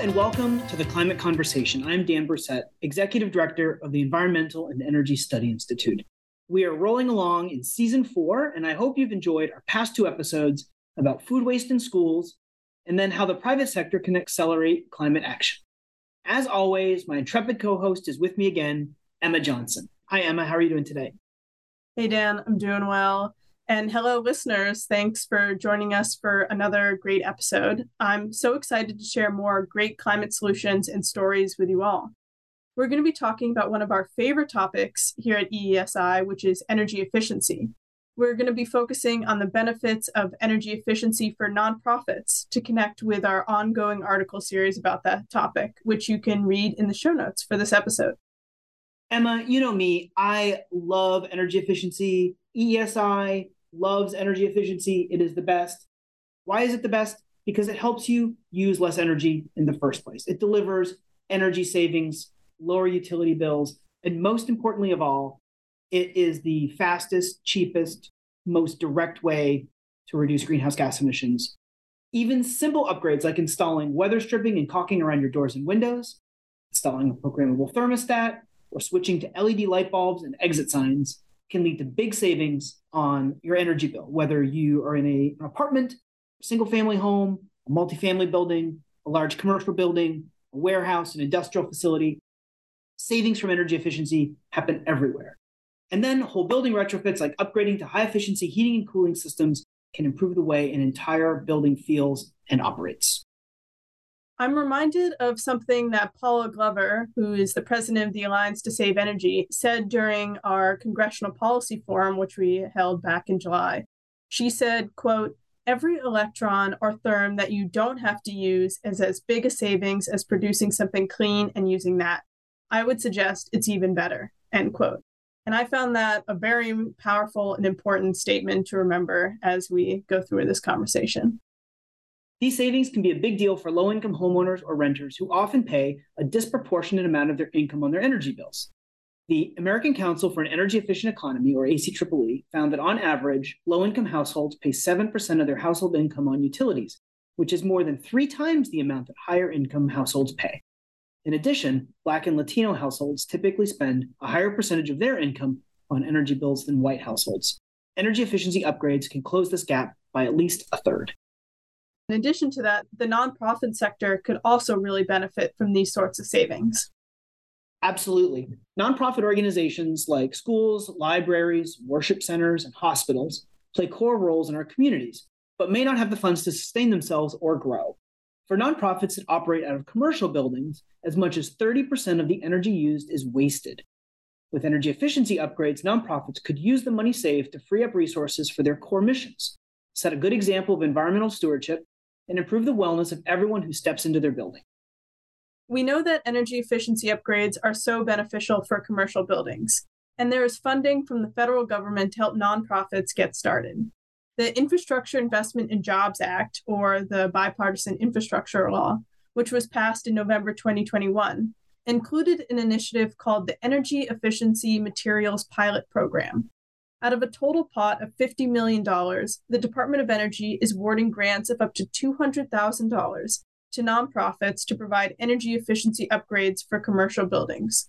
And welcome to the Climate Conversation. I'm Dan Bresette, Executive Director of the Environmental and Energy Study Institute. We are rolling along in season four, and I hope you've enjoyed our past two episodes about food waste in schools and then how the private sector can accelerate climate action. As always, my intrepid co host is with me again, Emma Johnson. Hi, Emma. How are you doing today? Hey, Dan. I'm doing well. And hello, listeners. Thanks for joining us for another great episode. I'm so excited to share more great climate solutions and stories with you all. We're going to be talking about one of our favorite topics here at EESI, which is energy efficiency. We're going to be focusing on the benefits of energy efficiency for nonprofits to connect with our ongoing article series about that topic, which you can read in the show notes for this episode. Emma, you know me, I love energy efficiency. EESI loves energy efficiency. It is the best. Why is it the best? Because it helps you use less energy in the first place. It delivers energy savings, lower utility bills, and most importantly of all, it is the fastest, cheapest, most direct way to reduce greenhouse gas emissions. Even simple upgrades like installing weather stripping and caulking around your doors and windows, installing a programmable thermostat, or switching to LED light bulbs and exit signs can lead to big savings on your energy bill, whether you are in a, an apartment, single family home, a multifamily building, a large commercial building, a warehouse, an industrial facility. Savings from energy efficiency happen everywhere. And then whole building retrofits like upgrading to high efficiency heating and cooling systems can improve the way an entire building feels and operates. I'm reminded of something that Paula Glover, who is the president of the Alliance to Save Energy, said during our congressional policy forum, which we held back in July. She said, quote, every electron or therm that you don't have to use is as big a savings as producing something clean and using that. I would suggest it's even better, end quote. And I found that a very powerful and important statement to remember as we go through this conversation. These savings can be a big deal for low income homeowners or renters who often pay a disproportionate amount of their income on their energy bills. The American Council for an Energy Efficient Economy, or ACEEE, found that on average, low income households pay 7% of their household income on utilities, which is more than three times the amount that higher income households pay. In addition, Black and Latino households typically spend a higher percentage of their income on energy bills than white households. Energy efficiency upgrades can close this gap by at least a third. In addition to that, the nonprofit sector could also really benefit from these sorts of savings. Absolutely. Nonprofit organizations like schools, libraries, worship centers, and hospitals play core roles in our communities, but may not have the funds to sustain themselves or grow. For nonprofits that operate out of commercial buildings, as much as 30% of the energy used is wasted. With energy efficiency upgrades, nonprofits could use the money saved to free up resources for their core missions, set a good example of environmental stewardship, and improve the wellness of everyone who steps into their building. We know that energy efficiency upgrades are so beneficial for commercial buildings, and there is funding from the federal government to help nonprofits get started. The Infrastructure Investment and Jobs Act, or the Bipartisan Infrastructure Law, which was passed in November 2021, included an initiative called the Energy Efficiency Materials Pilot Program, out of a total pot of $50 million, the Department of Energy is awarding grants of up to $200,000 to nonprofits to provide energy efficiency upgrades for commercial buildings.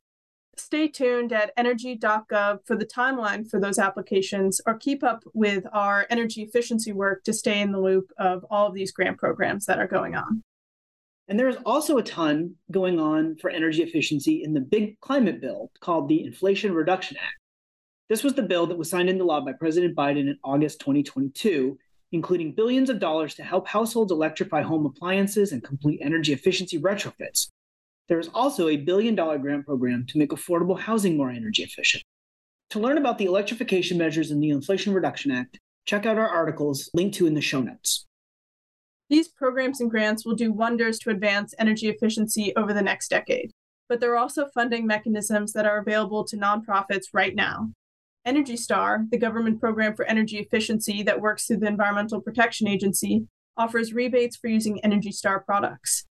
Stay tuned at energy.gov for the timeline for those applications or keep up with our energy efficiency work to stay in the loop of all of these grant programs that are going on. And there is also a ton going on for energy efficiency in the big climate bill called the Inflation Reduction Act. This was the bill that was signed into law by President Biden in August 2022, including billions of dollars to help households electrify home appliances and complete energy efficiency retrofits. There is also a billion dollar grant program to make affordable housing more energy efficient. To learn about the electrification measures in the Inflation Reduction Act, check out our articles linked to in the show notes. These programs and grants will do wonders to advance energy efficiency over the next decade, but there are also funding mechanisms that are available to nonprofits right now. Energy Star, the government program for energy efficiency that works through the Environmental Protection Agency, offers rebates for using Energy Star products.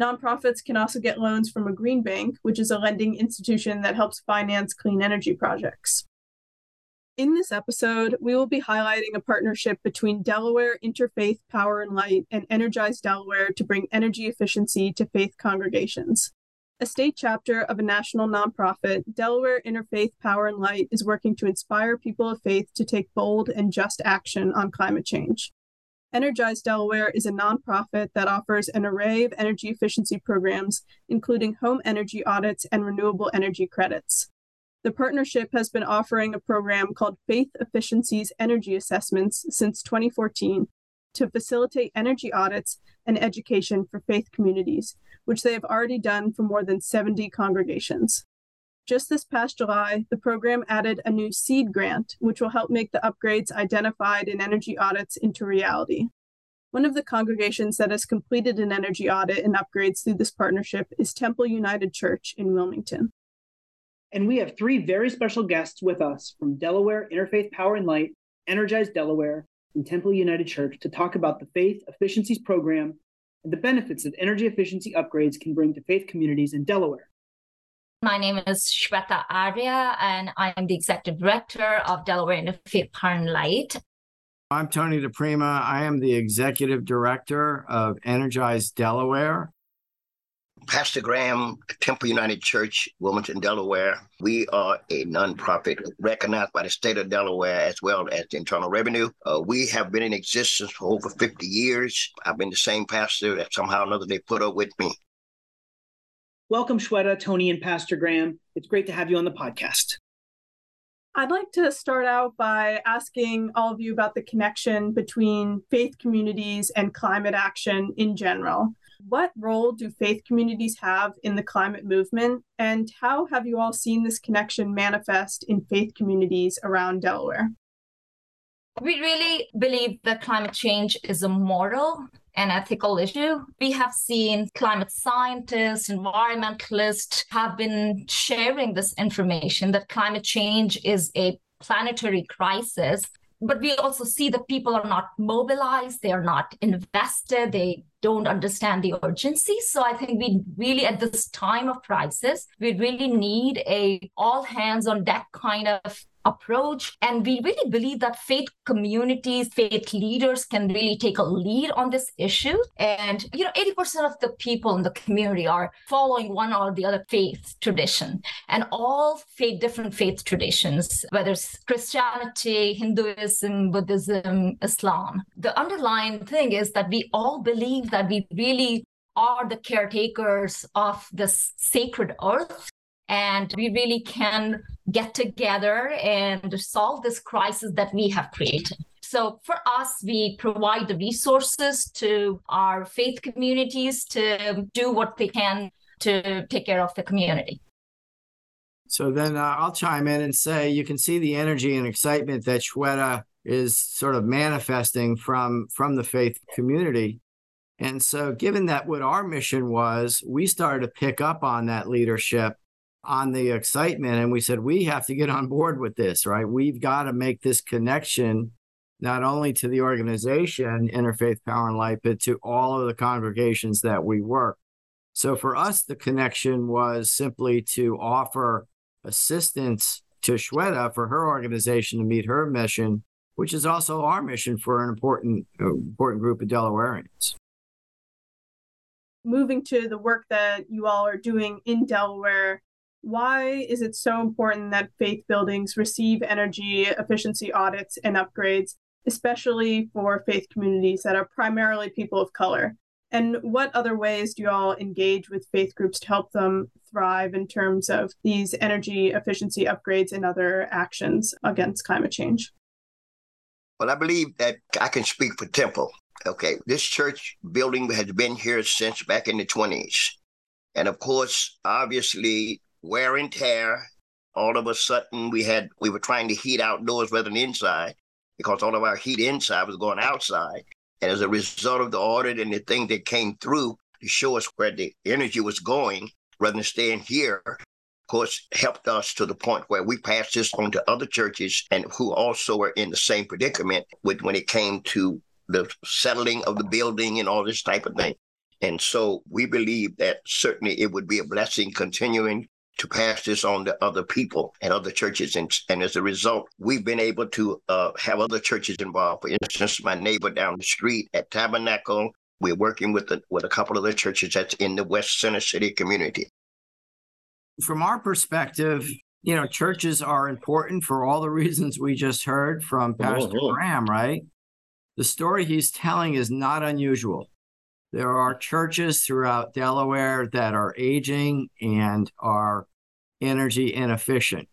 Nonprofits can also get loans from a green bank, which is a lending institution that helps finance clean energy projects. In this episode, we will be highlighting a partnership between Delaware Interfaith Power and Light and Energize Delaware to bring energy efficiency to faith congregations. A state chapter of a national nonprofit, Delaware Interfaith Power and Light is working to inspire people of faith to take bold and just action on climate change. Energize Delaware is a nonprofit that offers an array of energy efficiency programs, including home energy audits and renewable energy credits. The partnership has been offering a program called Faith Efficiencies Energy Assessments since 2014 to facilitate energy audits and education for faith communities, which they have already done for more than 70 congregations. Just this past July, the program added a new seed grant, which will help make the upgrades identified in energy audits into reality. One of the congregations that has completed an energy audit and upgrades through this partnership is Temple United Church in Wilmington. And we have three very special guests with us from Delaware Interfaith Power and Light, Energize Delaware, and Temple United Church to talk about the Faith Efficiencies Program and the benefits that energy efficiency upgrades can bring to faith communities in Delaware. My name is Shweta Arya, and I am the Executive Director of Delaware Interfaith Power and Light. I'm Tony DePrima. I am the Executive Director of Energize Delaware. Pastor Graham, Temple United Church, Wilmington, Delaware. We are a nonprofit recognized by the state of Delaware as well as the Internal Revenue. Uh, we have been in existence for over 50 years. I've been the same pastor that somehow or another they put up with me. Welcome, Shweta, Tony, and Pastor Graham. It's great to have you on the podcast. I'd like to start out by asking all of you about the connection between faith communities and climate action in general. What role do faith communities have in the climate movement, and how have you all seen this connection manifest in faith communities around Delaware? We really believe that climate change is a moral and ethical issue. We have seen climate scientists, environmentalists have been sharing this information that climate change is a planetary crisis but we also see that people are not mobilized they are not invested they don't understand the urgency. So i think we really at this time of crisis we really need a all hands on deck kind of approach. And we really believe that faith communities, faith leaders can really take a lead on this issue. And, you know, 80% of the people in the community are following one or the other faith tradition. And all faith, different faith traditions, whether it's Christianity, Hinduism, Buddhism, Islam. The underlying thing is that we all believe that we really are the caretakers of this sacred earth and we really can get together and solve this crisis that we have created. So for us, we provide the resources to our faith communities to do what they can to take care of the community. So then uh, I'll chime in and say you can see the energy and excitement that Shweta is sort of manifesting from from the faith community. And so given that what our mission was, we started to pick up on that leadership on the excitement and we said we have to get on board with this right? We've got to make this connection not only to the organization interfaith power and light but to all of the congregations that we work. So for us the connection was simply to offer assistance to Shweta for her organization to meet her mission which is also our mission for an important important group of Delawareans. Moving to the work that you all are doing in Delaware why is it so important that faith buildings receive energy efficiency audits and upgrades, especially for faith communities that are primarily people of color? And what other ways do you all engage with faith groups to help them thrive in terms of these energy efficiency upgrades and other actions against climate change? Well, I believe that I can speak for Temple. Okay, this church building has been here since back in the 20s. And of course, obviously, wear and tear. All of a sudden, we had we were trying to heat outdoors rather than inside because all of our heat inside was going outside. And as a result of the audit and the thing that came through to show us where the energy was going, rather than staying here, of course, helped us to the point where we passed this on to other churches and who also were in the same predicament with when it came to the settling of the building and all this type of thing. And so we believe that certainly it would be a blessing continuing to pass this on to other people and other churches. And, and as a result, we've been able to uh, have other churches involved. For instance, my neighbor down the street at Tabernacle, we're working with, the, with a couple of the churches that's in the West Center City community. From our perspective, you know, churches are important for all the reasons we just heard from Pastor oh, oh. Graham, right? The story he's telling is not unusual. There are churches throughout Delaware that are aging and are energy inefficient.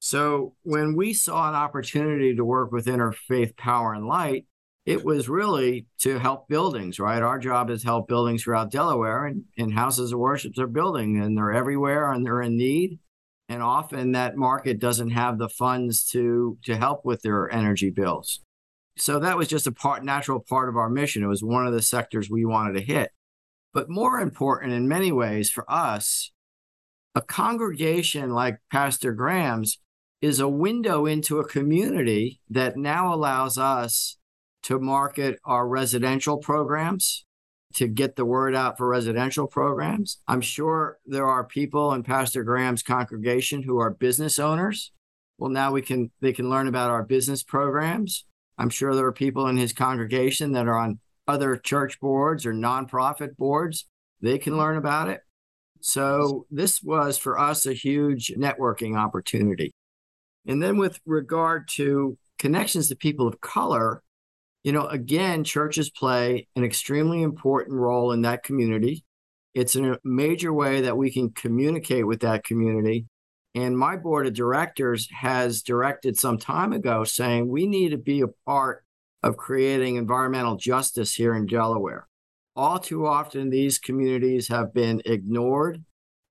So when we saw an opportunity to work with Interfaith Power and Light, it was really to help buildings, right? Our job is help buildings throughout Delaware, and, and houses of worship are building, and they're everywhere, and they're in need. And often that market doesn't have the funds to to help with their energy bills. So that was just a part, natural part of our mission. It was one of the sectors we wanted to hit. But more important in many ways for us, a congregation like Pastor Graham's is a window into a community that now allows us to market our residential programs, to get the word out for residential programs. I'm sure there are people in Pastor Graham's congregation who are business owners. Well, now we can they can learn about our business programs. I'm sure there are people in his congregation that are on other church boards or nonprofit boards. They can learn about it. So this was for us a huge networking opportunity. And then with regard to connections to people of color, you know, again, churches play an extremely important role in that community. It's a major way that we can communicate with that community and my board of directors has directed some time ago saying we need to be a part of creating environmental justice here in Delaware. All too often, these communities have been ignored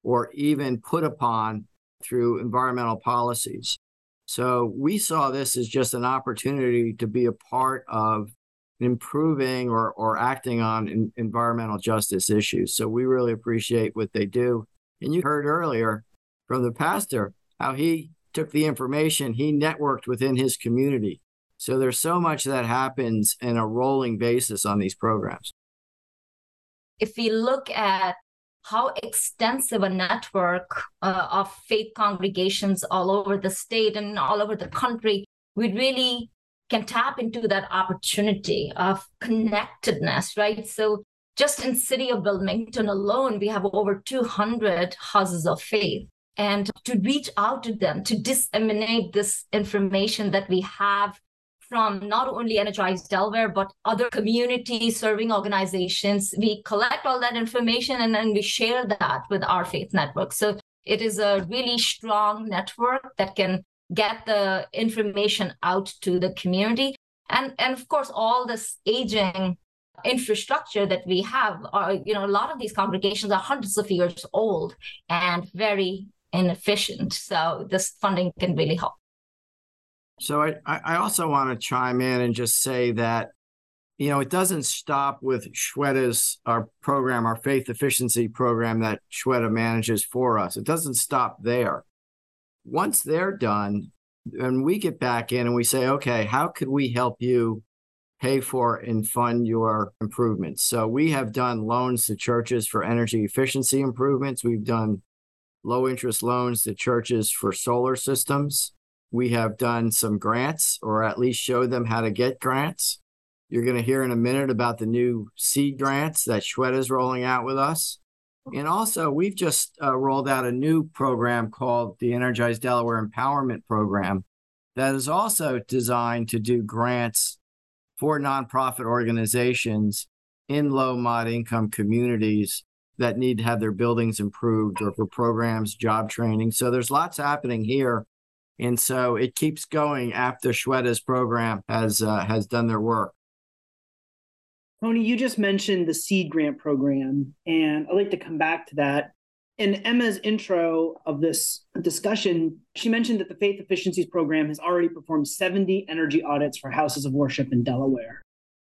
or even put upon through environmental policies. So we saw this as just an opportunity to be a part of improving or, or acting on in, environmental justice issues. So we really appreciate what they do. And you heard earlier, from the pastor how he took the information, he networked within his community. So there's so much that happens in a rolling basis on these programs. If we look at how extensive a network uh, of faith congregations all over the state and all over the country, we really can tap into that opportunity of connectedness, right? So just in city of Wilmington alone, we have over 200 houses of faith and to reach out to them to disseminate this information that we have from not only Energize Delaware, but other community serving organizations. We collect all that information and then we share that with our faith network. So it is a really strong network that can get the information out to the community. And, and of course, all this aging infrastructure that we have are, you know, a lot of these congregations are hundreds of years old and very inefficient. So this funding can really help. So I, I also want to chime in and just say that, you know, it doesn't stop with Shweta's our program, our faith efficiency program that Shweta manages for us. It doesn't stop there. Once they're done, and we get back in and we say, okay, how could we help you pay for and fund your improvements? So we have done loans to churches for energy efficiency improvements. We've done low interest loans to churches for solar systems. We have done some grants or at least showed them how to get grants. You're going to hear in a minute about the new seed grants that Shweta is rolling out with us. And also, we've just uh, rolled out a new program called the Energize Delaware Empowerment Program that is also designed to do grants for nonprofit organizations in low mod income communities that need to have their buildings improved or for programs, job training. So there's lots happening here. And so it keeps going after Shweta's program has uh, has done their work. Tony, you just mentioned the seed grant program, and I'd like to come back to that. In Emma's intro of this discussion, she mentioned that the Faith Efficiencies Program has already performed 70 energy audits for houses of worship in Delaware.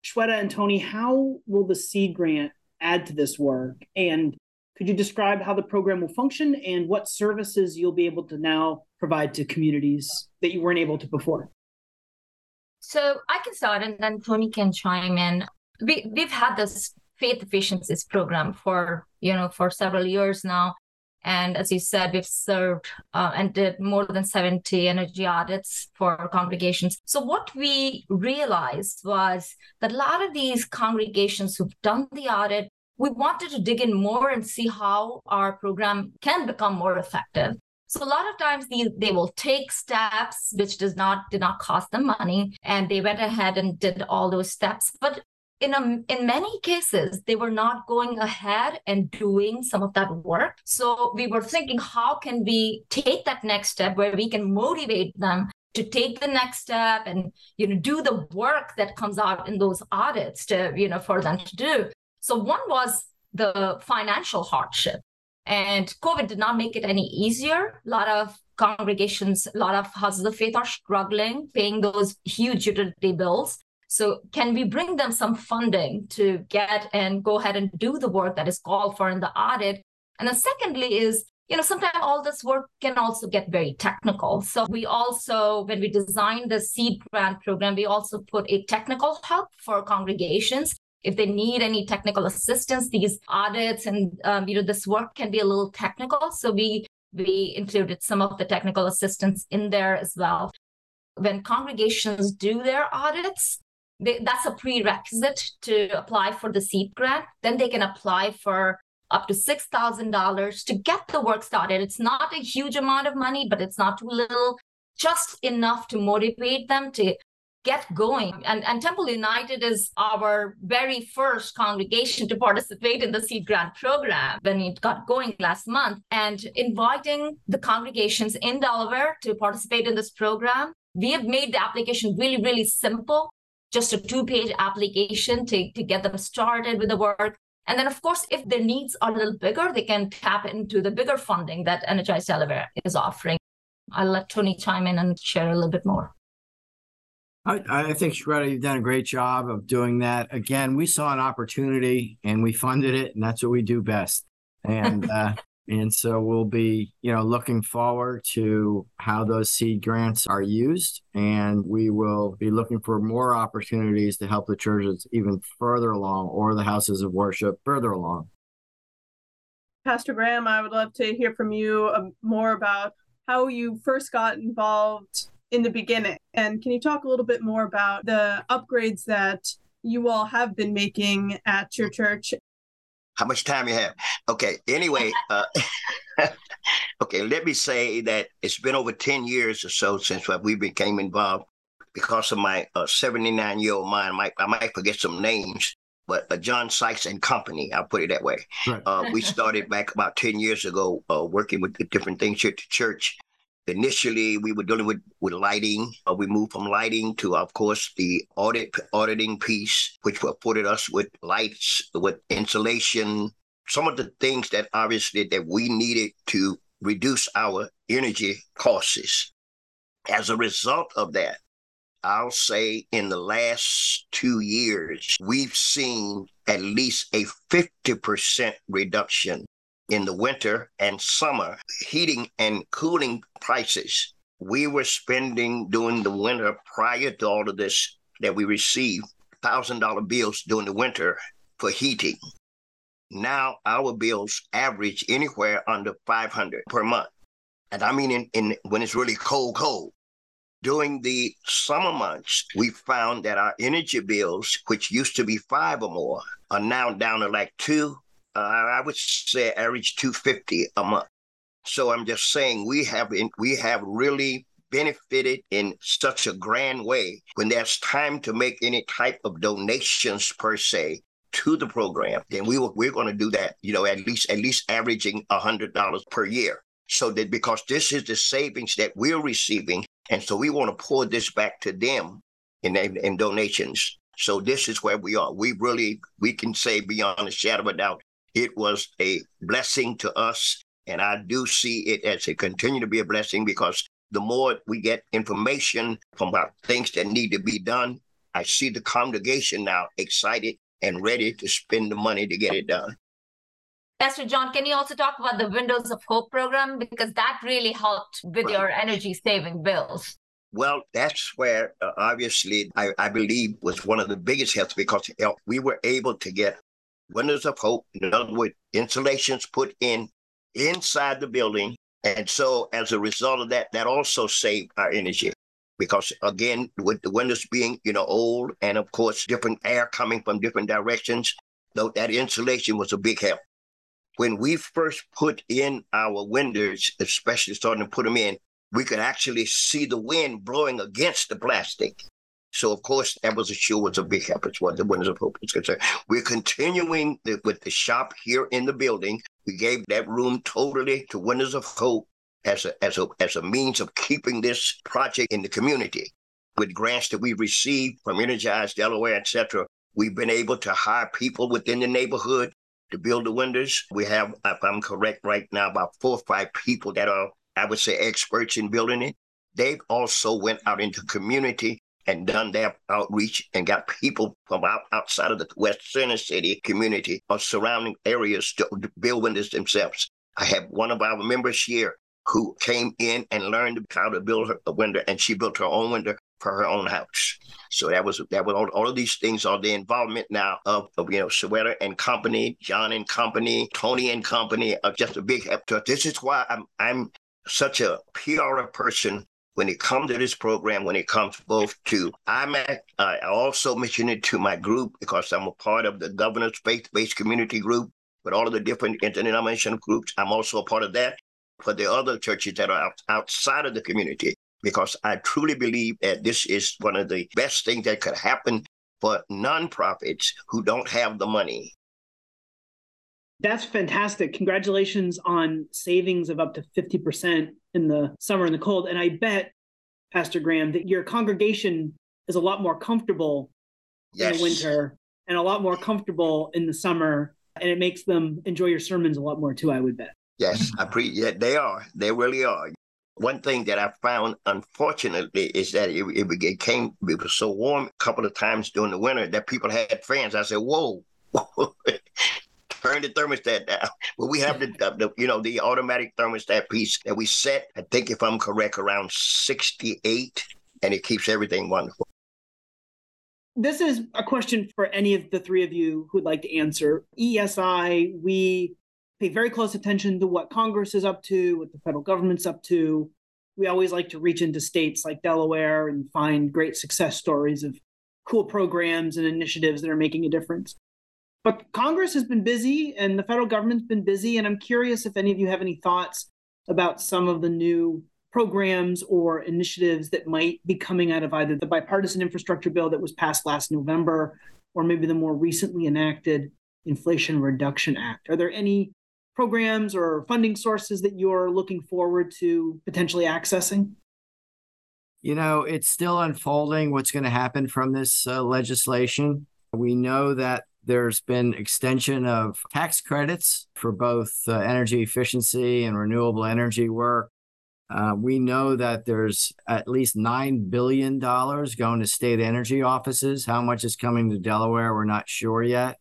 Shweta and Tony, how will the seed grant add to this work? And could you describe how the program will function and what services you'll be able to now provide to communities that you weren't able to before? So I can start and then Tony can chime in. We, we've had this faith efficiencies program for, you know, for several years now. And as you said, we've served uh, and did more than 70 energy audits for congregations. So, what we realized was that a lot of these congregations who've done the audit, we wanted to dig in more and see how our program can become more effective. So a lot of times they, they will take steps which does not did not cost them money and they went ahead and did all those steps. But in a, in many cases they were not going ahead and doing some of that work. So we were thinking how can we take that next step where we can motivate them to take the next step and you know do the work that comes out in those audits to you know for them to do? So one was the financial hardship. And covid did not make it any easier. A lot of congregations a lot of houses of faith are struggling paying those huge utility bills so, can we bring them some funding to get and go ahead and do the work that is called for in the audit? And then, secondly, is you know, sometimes all this work can also get very technical. So we also, when we designed the seed grant program, we also put a technical help for congregations. If they need any technical assistance, these audits and um, you know this work can be a little technical. So we we included some of the technical assistance in there as well. When congregations do their audits, they, that's a prerequisite to apply for the seed grant. Then they can apply for up to $6,000 to get the work started. It's not a huge amount of money, but it's not too little, just enough to motivate them to get going. And, and Temple United is our very first congregation to participate in the Seed Grant program when it got going last month. And inviting the congregations in Delaware to participate in this program, we have made the application really, really simple just a two page application to, to get them started with the work. And then, of course, if their needs are a little bigger, they can tap into the bigger funding that Energize Delaware is offering. I'll let Tony chime in and share a little bit more. I, I think Shweta, you've done a great job of doing that. Again, we saw an opportunity and we funded it, and that's what we do best. And uh, and so we'll be, you know, looking forward to how those seed grants are used. And we will be looking for more opportunities to help the churches even further along or the houses of worship further along. Pastor Graham, I would love to hear from you um, more about how you first got involved in the beginning. And can you talk a little bit more about the upgrades that you all have been making at your church how much time you have? Okay. Anyway, uh, okay. Let me say that it's been over ten years or so since we became involved. Because of my 79 uh, year old mind, I might, I might forget some names, but uh, John Sykes and Company, I'll put it that way. Right. Uh, we started back about 10 years ago uh, working with different things here at the church. Initially, we were dealing with, with lighting. Uh, we moved from lighting to, of course, the audit auditing piece, which afforded us with lights, with insulation, some of the things that obviously that we needed to reduce our energy costs. As a result of that, I'll say in the last two years, we've seen at least a 50% reduction in the winter and summer, heating and cooling prices. We were spending during the winter prior to all of this that we received thousand dollar bills during the winter for heating. Now our bills average anywhere under 500 per month. And I mean, in, in when it's really cold, cold. During the summer months, we found that our energy bills, which used to be five or more, are now down to like two uh, I would say average 250 a month. So I'm just saying we have we have really benefited in such a grand way when there's time to make any type of donations per se to the program then we will, we're going to do that you know at least at least averaging a hundred dollars per year. So that because this is the savings that we're receiving and so we want to pour this back to them in, in donations. So this is where we are. We really we can say beyond a shadow of a doubt it was a blessing to us. And I do see it as a continue to be a blessing because the more we get information from about things that need to be done, I see the congregation now excited and ready to spend the money to get it done. Pastor John, can you also talk about the Windows of Hope program? Because that really helped with right. your energy saving bills. Well, that's where uh, obviously I, I, believe was one of the biggest helps because we were able to get windows of hope. In other words, insulations put in inside the building. And so as a result of that, that also saved our energy. Because again, with the windows being, you know, old and of course different air coming from different directions, though that insulation was a big help. When we first put in our windows, especially starting to put them in, we could actually see the wind blowing against the plastic. So of course that was a sure was a big help far as the Windows of Hope is concerned. We're continuing the, with the shop here in the building. We gave that room totally to Windows of Hope as a as a as a means of keeping this project in the community. With grants that we received from Energize Delaware, etc., we've been able to hire people within the neighborhood to build the windows. We have, if I'm correct right now, about four or five people that are, I would say, experts in building it. They've also went out into community and done their outreach and got people from out, outside of the West Center City community or surrounding areas to build windows themselves. I have one of our members here who came in and learned how to build a window, and she built her own window for her own house. So that was that was all, all of these things are the involvement now of, of you know Shweta and Company, John and Company, Tony and Company are just a big help. This is why I'm I'm such a PR person when it comes to this program, when it comes both to IMAC, I also mention it to my group because I'm a part of the Governor's Faith-Based Community Group with all of the different interdenominational groups. I'm also a part of that for the other churches that are out, outside of the community because I truly believe that this is one of the best things that could happen for nonprofits who don't have the money. That's fantastic. Congratulations on savings of up to 50% in the summer and the cold. And I bet, Pastor Graham, that your congregation is a lot more comfortable yes. in the winter and a lot more comfortable in the summer. And it makes them enjoy your sermons a lot more too, I would bet. Yes, I pre yeah, they are. They really are. One thing that I found, unfortunately, is that it, it, it came, it was so warm a couple of times during the winter that people had fans. I said, whoa, turn the thermostat down. But we have the, the, you know the automatic thermostat piece that we set. I think if I'm correct, around 68, and it keeps everything wonderful. This is a question for any of the three of you who'd like to answer. EESI, we pay very close attention to what Congress is up to, what the federal government's up to. We always like to reach into states like Delaware and find great success stories of cool programs and initiatives that are making a difference. But Congress has been busy and the federal government's been busy. And I'm curious if any of you have any thoughts about some of the new programs or initiatives that might be coming out of either the bipartisan infrastructure bill that was passed last November or maybe the more recently enacted Inflation Reduction Act. Are there any programs or funding sources that you're looking forward to potentially accessing? You know, it's still unfolding what's going to happen from this uh, legislation. We know that there's been extension of tax credits for both uh, energy efficiency and renewable energy work. Uh, we know that there's at least $9 billion going to state energy offices. How much is coming to Delaware, we're not sure yet,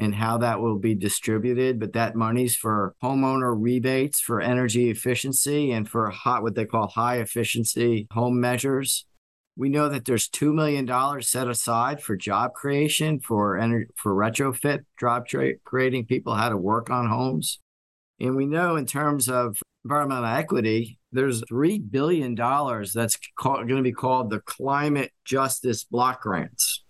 and how that will be distributed. But that money's for homeowner rebates for energy efficiency and for hot, what they call high efficiency home measures. We know that there's $2 million set aside for job creation, for, ener- for retrofit, job tra- creating people how to work on homes. And we know in terms of environmental equity, there's $3 billion that's going to be called the Climate Justice Block Grants.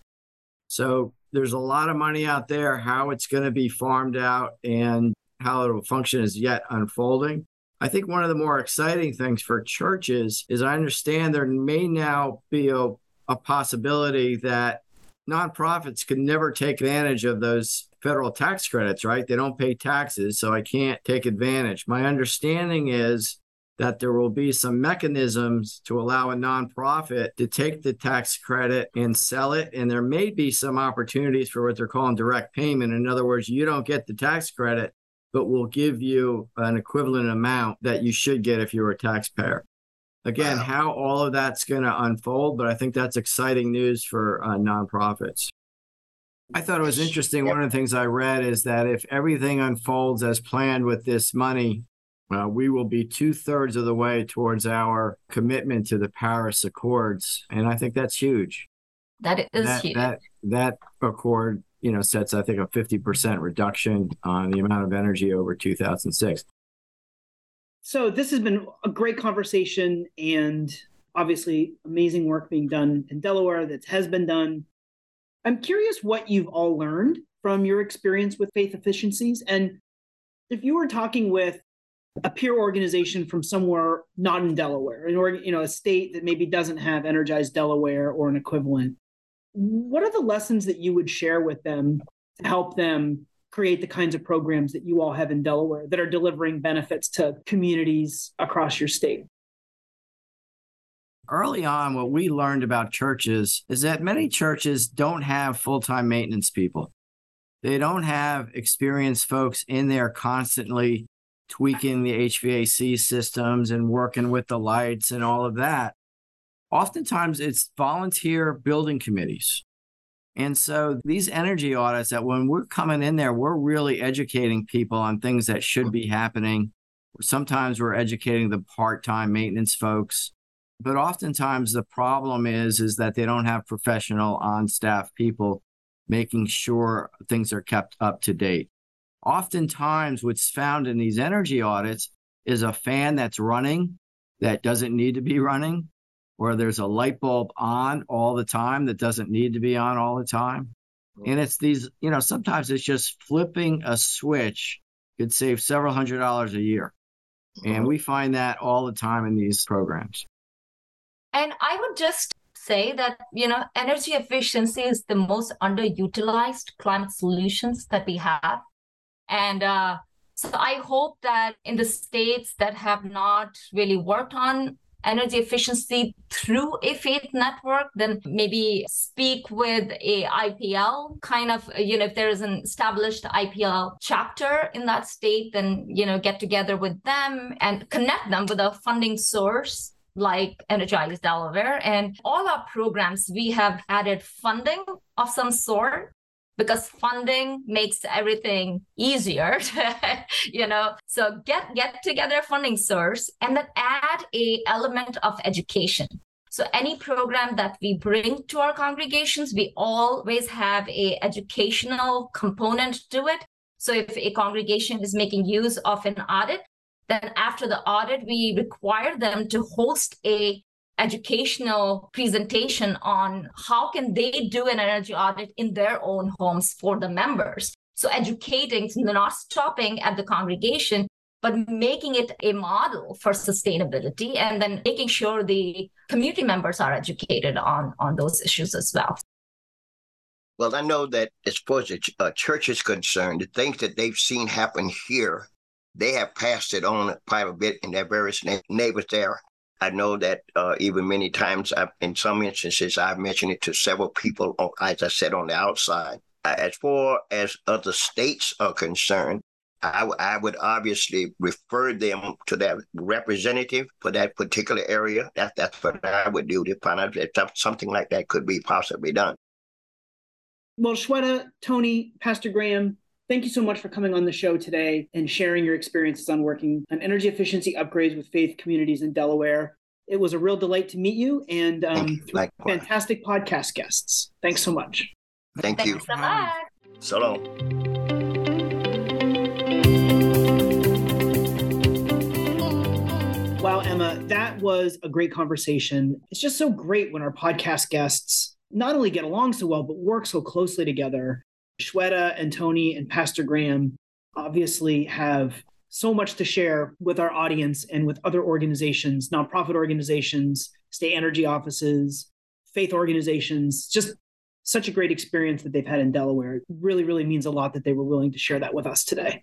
So there's a lot of money out there. How it's going to be farmed out and how it will function is yet unfolding. I think one of the more exciting things for churches is I understand there may now be a, a possibility that nonprofits can never take advantage of those federal tax credits, right? They don't pay taxes, so I can't take advantage. My understanding is that there will be some mechanisms to allow a nonprofit to take the tax credit and sell it. And there may be some opportunities for what they're calling direct payment. In other words, you don't get the tax credit, but will give you an equivalent amount that you should get if you're a taxpayer. Again, wow. how all of that's going to unfold, but I think that's exciting news for uh, nonprofits. I thought it was interesting. One of the things I read is that if everything unfolds as planned with this money, uh, we will be two thirds of the way towards our commitment to the Paris Accords. And I think that's huge. That is that, huge. That, that accord you know, sets, I think, a 50% reduction on the amount of energy over 2006. So, this has been a great conversation and obviously amazing work being done in Delaware that has been done. I'm curious what you've all learned from your experience with faith efficiencies. And if you were talking with a peer organization from somewhere not in Delaware, an org, you know, a state that maybe doesn't have Energized Delaware or an equivalent, what are the lessons that you would share with them to help them create the kinds of programs that you all have in Delaware that are delivering benefits to communities across your state? Early on, what we learned about churches is that many churches don't have full time maintenance people. They don't have experienced folks in there constantly tweaking the HVAC systems and working with the lights and all of that. Oftentimes, it's volunteer building committees. And so these energy audits that when we're coming in there, we're really educating people on things that should be happening. Sometimes we're educating the part-time maintenance folks, but oftentimes the problem is is that they don't have professional on-staff people making sure things are kept up to date. Oftentimes, what's found in these energy audits is a fan that's running that doesn't need to be running, or there's a light bulb on all the time that doesn't need to be on all the time. And it's these, you know, sometimes it's just flipping a switch could save several hundred dollars a year. And we find that all the time in these programs. And I would just say that you know energy efficiency is the most underutilized climate solutions that we have and uh, so i hope that in the states that have not really worked on energy efficiency through a faith network then maybe speak with a ipl kind of you know if there is an established ipl chapter in that state then you know get together with them and connect them with a funding source like Energize Delaware. And all our programs, we have added funding of some sort because funding makes everything easier you know? So get get together a funding source and then add a element of education. So any program that we bring to our congregations we always have a educational component to it. So if a congregation is making use of an audit then after the audit, we require them to host a educational presentation on how can they do an energy audit in their own homes for the members. So educating, not stopping at the congregation, but making it a model for sustainability and then making sure the community members are educated on, on those issues as well. Well, I know that as far as the uh, church is concerned, the things that they've seen happen here they have passed it on quite a bit in their various neighbors there. I know that uh, even many times, I've, in some instances, I've mentioned it to several people, on, as I said, on the outside. As far as other states are concerned, I, w- I would obviously refer them to that representative for that particular area. That, that's what I would do to find out if something like that could be possibly done. Well, Shweta, Tony, Pastor Graham, Thank you so much for coming on the show today and sharing your experiences on working on energy efficiency upgrades with faith communities in Delaware. It was a real delight to meet you and um, fantastic podcast guests. Thanks so much. Thank Thanks you. so much. So long. Wow, Emma, that was a great conversation. It's just so great when our podcast guests not only get along so well, but work so closely together. Shweta and Tony and Pastor Graham obviously have so much to share with our audience and with other organizations, nonprofit organizations, state energy offices, faith organizations, just such a great experience that they've had in Delaware. It really, really means a lot that they were willing to share that with us today.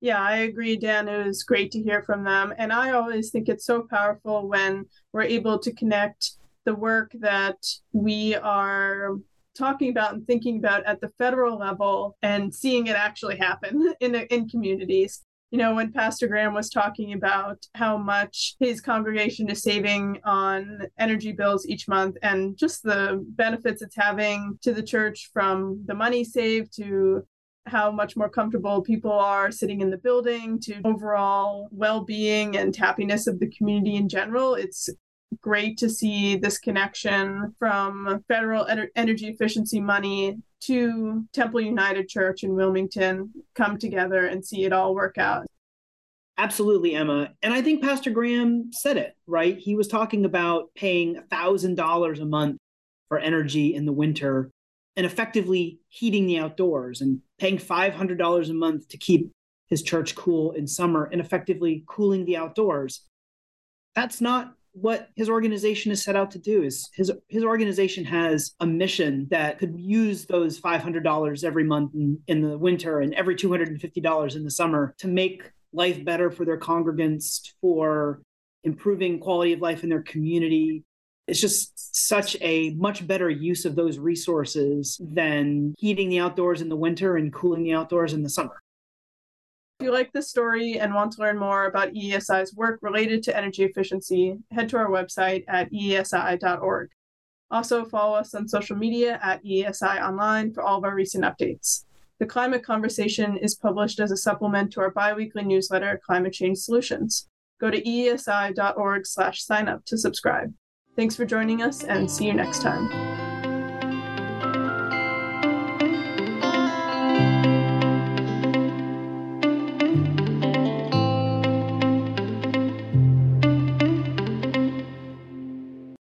Yeah, I agree, Dan. It was great to hear from them. And I always think it's so powerful when we're able to connect the work that we are talking about and thinking about at the federal level and seeing it actually happen in in communities. You know, when Pastor Graham was talking about how much his congregation is saving on energy bills each month and just the benefits it's having to the church from the money saved to how much more comfortable people are sitting in the building to overall well-being and happiness of the community in general it's great to see this connection from federal ener- energy efficiency money to Temple United Church in Wilmington come together and see it all work out. Absolutely, Emma. And I think Pastor Graham said it, right? He was talking about paying $1,000 a month for energy in the winter and effectively heating the outdoors and paying $500 a month to keep his church cool in summer and effectively cooling the outdoors. That's not what his organization is set out to do is his his organization has a mission that could use those $500 every month in, in the winter and every $250 in the summer to make life better for their congregants for improving quality of life in their community. It's just such a much better use of those resources than heating the outdoors in the winter and cooling the outdoors in the summer if you like this story and want to learn more about EESI's work related to energy efficiency, head to our website at eesi.org. Also, follow us on social media at EESI Online for all of our recent updates. The Climate Conversation is published as a supplement to our biweekly newsletter, Climate Change Solutions. Go to eesi.org slash sign up to subscribe. Thanks for joining us and see you next time.